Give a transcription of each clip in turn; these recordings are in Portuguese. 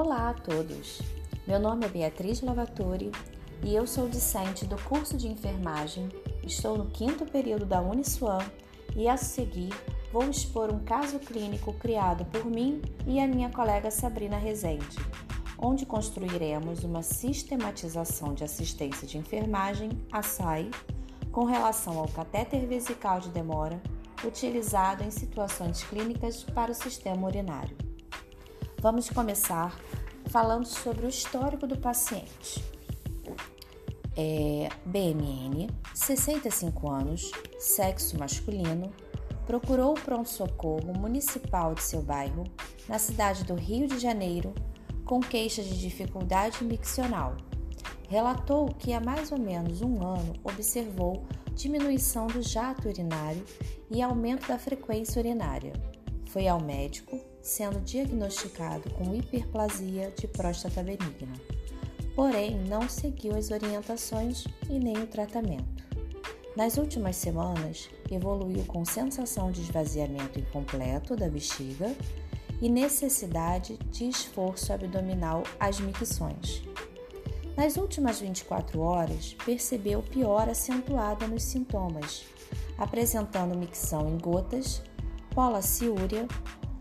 Olá a todos! Meu nome é Beatriz Lavatori e eu sou discente do curso de enfermagem. Estou no quinto período da Uniswan e a seguir vou expor um caso clínico criado por mim e a minha colega Sabrina Rezende, onde construiremos uma sistematização de assistência de enfermagem, ASAI, com relação ao catéter vesical de demora utilizado em situações clínicas para o sistema urinário. Vamos começar falando sobre o histórico do paciente. É, BMN, 65 anos, sexo masculino, procurou o pronto-socorro municipal de seu bairro, na cidade do Rio de Janeiro, com queixa de dificuldade miccional. Relatou que há mais ou menos um ano observou diminuição do jato urinário e aumento da frequência urinária. Foi ao médico, sendo diagnosticado com hiperplasia de próstata benigna. Porém, não seguiu as orientações e nem o tratamento. Nas últimas semanas, evoluiu com sensação de esvaziamento incompleto da bexiga e necessidade de esforço abdominal às micções. Nas últimas 24 horas, percebeu piora acentuada nos sintomas, apresentando micção em gotas, polaciúria,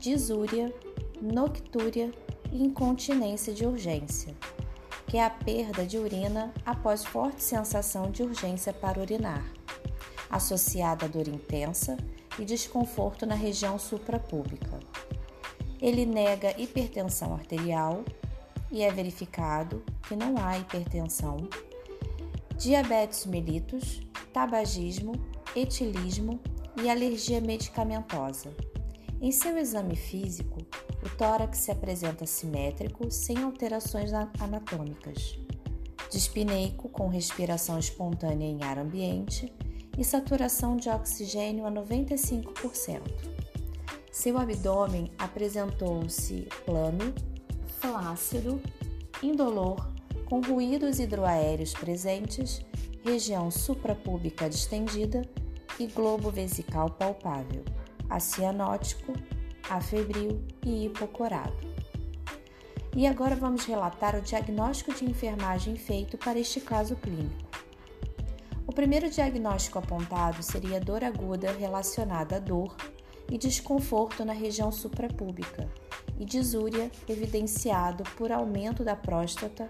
disúria, noctúria e incontinência de urgência, que é a perda de urina após forte sensação de urgência para urinar, associada a dor intensa e desconforto na região suprapúbica. Ele nega hipertensão arterial e é verificado que não há hipertensão, diabetes mellitus, tabagismo, etilismo e alergia medicamentosa. Em seu exame físico, o tórax se apresenta simétrico, sem alterações anatômicas. Dispineico, com respiração espontânea em ar ambiente e saturação de oxigênio a 95%. Seu abdômen apresentou-se plano, flácido, indolor, com ruídos hidroaéreos presentes, região suprapúbica distendida e globo vesical palpável acianótico, afebril e hipocorado. E agora vamos relatar o diagnóstico de enfermagem feito para este caso clínico. O primeiro diagnóstico apontado seria dor aguda relacionada à dor e desconforto na região suprapúbica e disúria evidenciado por aumento da próstata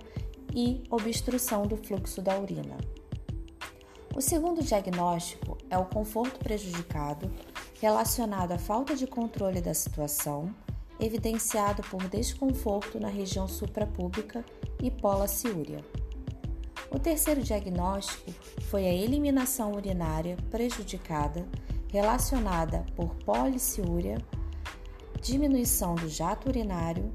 e obstrução do fluxo da urina. O segundo diagnóstico é o conforto prejudicado relacionado à falta de controle da situação, evidenciado por desconforto na região suprapúbica e polaciúria. O terceiro diagnóstico foi a eliminação urinária prejudicada relacionada por policiúria, diminuição do jato urinário,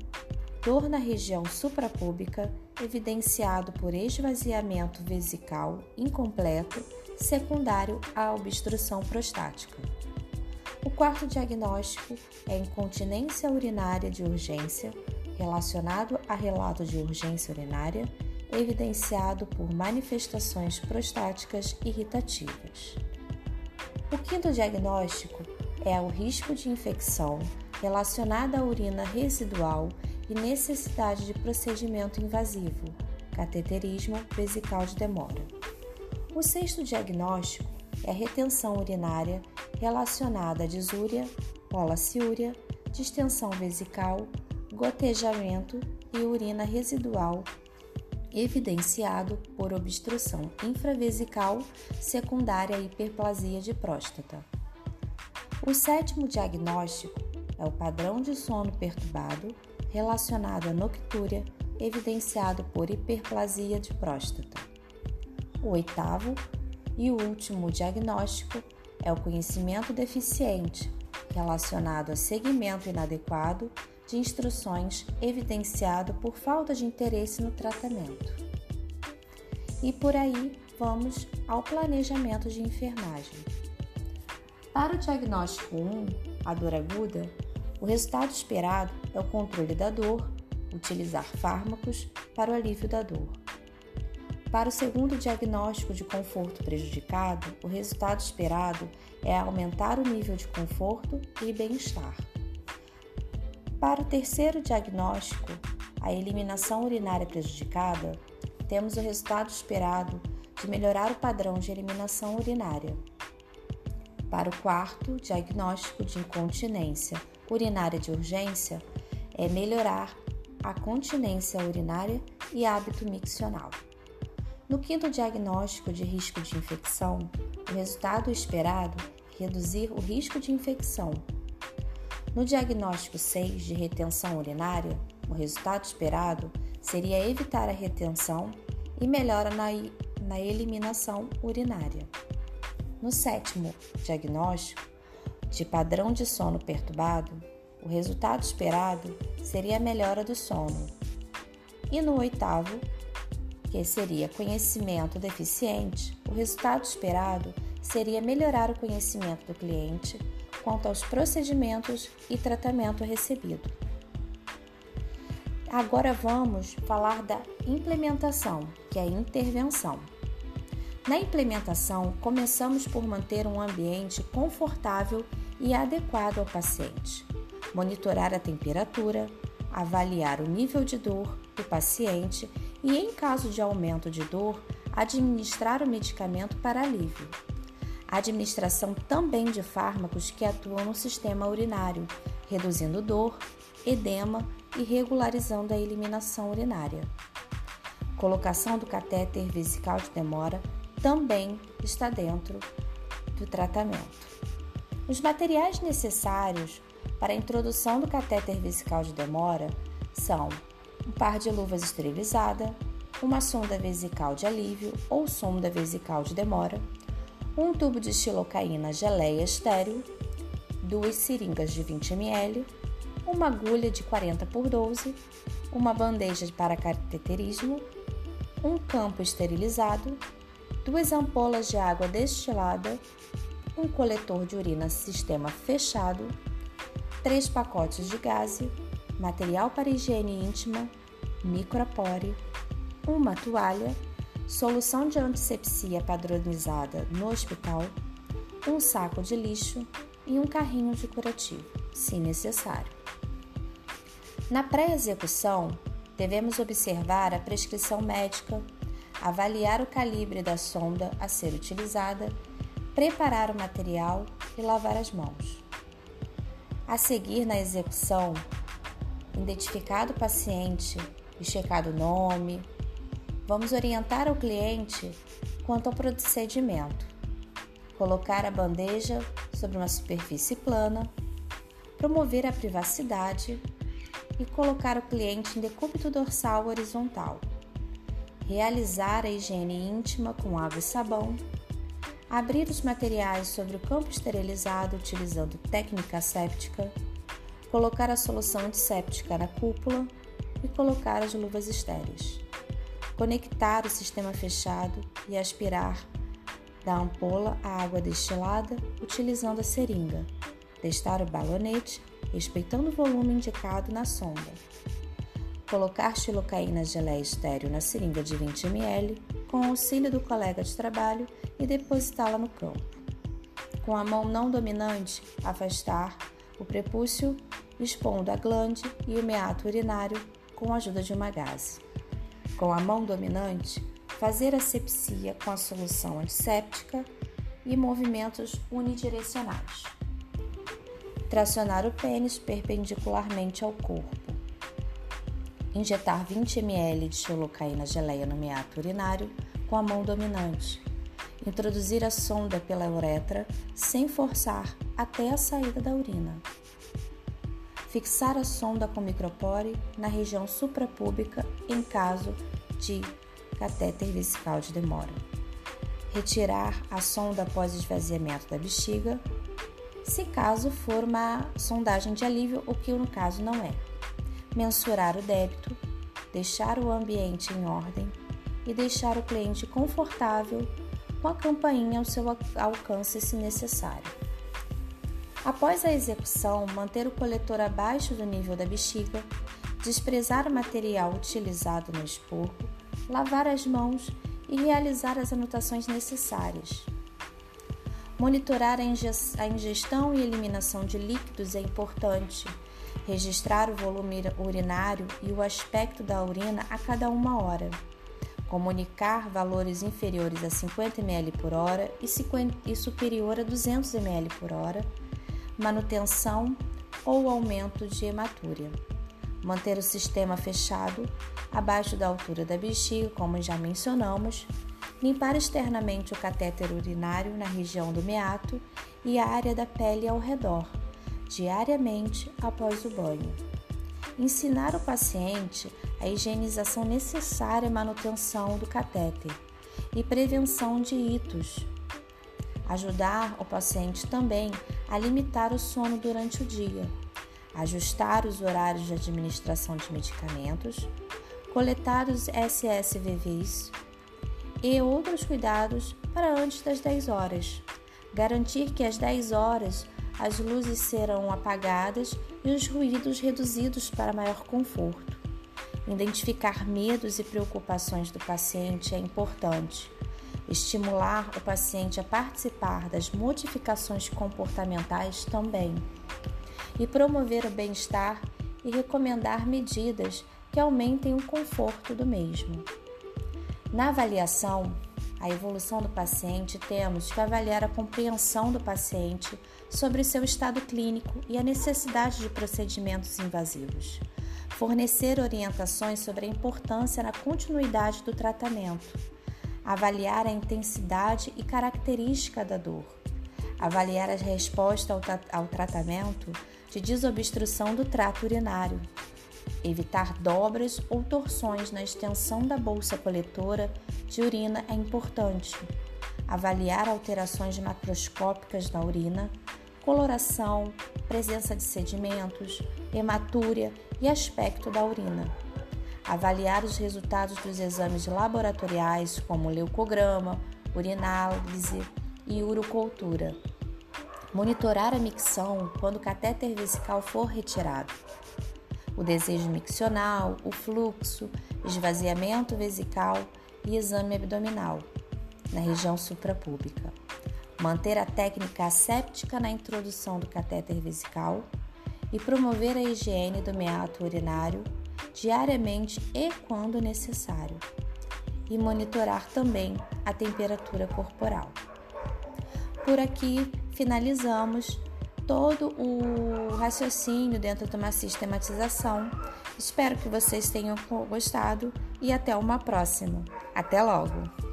dor na região suprapúbica, evidenciado por esvaziamento vesical incompleto secundário à obstrução prostática. O quarto diagnóstico é incontinência urinária de urgência, relacionado a relato de urgência urinária, evidenciado por manifestações prostáticas irritativas. O quinto diagnóstico é o risco de infecção relacionada à urina residual e necessidade de procedimento invasivo, cateterismo vesical de demora. O sexto diagnóstico é a retenção urinária relacionada à disúria, polaciúria, distensão vesical, gotejamento e urina residual, evidenciado por obstrução infravesical secundária à hiperplasia de próstata. O sétimo diagnóstico é o padrão de sono perturbado relacionado à noctúria, evidenciado por hiperplasia de próstata. O oitavo e o último diagnóstico é o conhecimento deficiente, relacionado a segmento inadequado de instruções evidenciado por falta de interesse no tratamento. E por aí vamos ao planejamento de enfermagem. Para o diagnóstico 1, a dor aguda, o resultado esperado é o controle da dor, utilizar fármacos para o alívio da dor. Para o segundo diagnóstico de conforto prejudicado, o resultado esperado é aumentar o nível de conforto e bem-estar. Para o terceiro diagnóstico, a eliminação urinária prejudicada, temos o resultado esperado de melhorar o padrão de eliminação urinária. Para o quarto, diagnóstico de incontinência urinária de urgência é melhorar a continência urinária e hábito miccional. No quinto diagnóstico de risco de infecção, o resultado esperado é reduzir o risco de infecção. No diagnóstico 6 de retenção urinária, o resultado esperado seria evitar a retenção e melhora na, na eliminação urinária. No sétimo diagnóstico, de padrão de sono perturbado, o resultado esperado seria a melhora do sono. E no oitavo, que seria conhecimento deficiente, o resultado esperado seria melhorar o conhecimento do cliente quanto aos procedimentos e tratamento recebido. Agora vamos falar da implementação, que é a intervenção. Na implementação, começamos por manter um ambiente confortável e adequado ao paciente, monitorar a temperatura, avaliar o nível de dor do paciente e, em caso de aumento de dor, administrar o medicamento para alívio. Administração também de fármacos que atuam no sistema urinário, reduzindo dor, edema e regularizando a eliminação urinária. Colocação do catéter vesical de demora também está dentro do tratamento. Os materiais necessários para a introdução do catéter vesical de demora são um par de luvas esterilizada, uma sonda vesical de alívio ou sonda vesical de demora, um tubo de xilocaína geleia estéreo, duas seringas de 20 ml, uma agulha de 40 por 12, uma bandeja para cateterismo, um campo esterilizado, duas ampolas de água destilada, um coletor de urina sistema fechado, três pacotes de gaze, material para higiene íntima, micropore, uma toalha, solução de antisepsia padronizada no hospital, um saco de lixo e um carrinho de curativo, se necessário. Na pré-execução, devemos observar a prescrição médica avaliar o calibre da sonda a ser utilizada, preparar o material e lavar as mãos. A seguir, na execução, identificado o paciente e checado o nome, vamos orientar o cliente quanto ao procedimento. Colocar a bandeja sobre uma superfície plana, promover a privacidade e colocar o cliente em decúbito dorsal horizontal. Realizar a higiene íntima com água e sabão, abrir os materiais sobre o campo esterilizado utilizando técnica séptica, colocar a solução antisséptica na cúpula e colocar as luvas estéreis. Conectar o sistema fechado e aspirar da ampola a água destilada utilizando a seringa. Testar o balonete, respeitando o volume indicado na sonda colocar xilocaína geleia estéreo na seringa de 20 ml com auxílio do colega de trabalho e depositá-la no campo. Com a mão não dominante, afastar o prepúcio, expondo a glande e o meato urinário com a ajuda de uma gase. Com a mão dominante, fazer asepsia com a solução antisséptica e movimentos unidirecionais. Tracionar o pênis perpendicularmente ao corpo Injetar 20 ml de xolocaína geleia no meato urinário com a mão dominante. Introduzir a sonda pela uretra sem forçar até a saída da urina. Fixar a sonda com micropore na região suprapúbica em caso de catéter vesical de demora. Retirar a sonda após esvaziamento da bexiga, se caso for uma sondagem de alívio, o que no caso não é mensurar o débito, deixar o ambiente em ordem e deixar o cliente confortável com a campainha ao seu alcance se necessário. Após a execução, manter o coletor abaixo do nível da bexiga, desprezar o material utilizado no esporro, lavar as mãos e realizar as anotações necessárias. Monitorar a ingestão e eliminação de líquidos é importante. Registrar o volume urinário e o aspecto da urina a cada uma hora, comunicar valores inferiores a 50 ml por hora e superior a 200 ml por hora, manutenção ou aumento de hematúria. Manter o sistema fechado, abaixo da altura da bexiga, como já mencionamos, limpar externamente o catéter urinário na região do meato e a área da pele ao redor, diariamente após o banho. Ensinar o paciente a higienização necessária à manutenção do catéter e prevenção de itos. Ajudar o paciente também a limitar o sono durante o dia, ajustar os horários de administração de medicamentos, coletar os SSVVs e outros cuidados para antes das 10 horas. Garantir que às 10 horas as luzes serão apagadas e os ruídos reduzidos para maior conforto. Identificar medos e preocupações do paciente é importante. Estimular o paciente a participar das modificações comportamentais também. E promover o bem-estar e recomendar medidas que aumentem o conforto do mesmo. Na avaliação, a evolução do paciente, temos que avaliar a compreensão do paciente sobre seu estado clínico e a necessidade de procedimentos invasivos. Fornecer orientações sobre a importância na continuidade do tratamento. Avaliar a intensidade e característica da dor. Avaliar a resposta ao, tra ao tratamento de desobstrução do trato urinário. Evitar dobras ou torções na extensão da bolsa coletora de urina é importante. Avaliar alterações macroscópicas na urina, coloração, presença de sedimentos, hematúria e aspecto da urina. Avaliar os resultados dos exames laboratoriais, como leucograma, urinálise e urocultura. Monitorar a micção quando o catéter vesical for retirado. O desejo miccional, o fluxo, esvaziamento vesical e exame abdominal na região suprapúbica manter a técnica asséptica na introdução do catéter vesical e promover a higiene do meato urinário diariamente e quando necessário, e monitorar também a temperatura corporal. Por aqui finalizamos todo o raciocínio dentro de uma sistematização. Espero que vocês tenham gostado e até uma próxima. Até logo!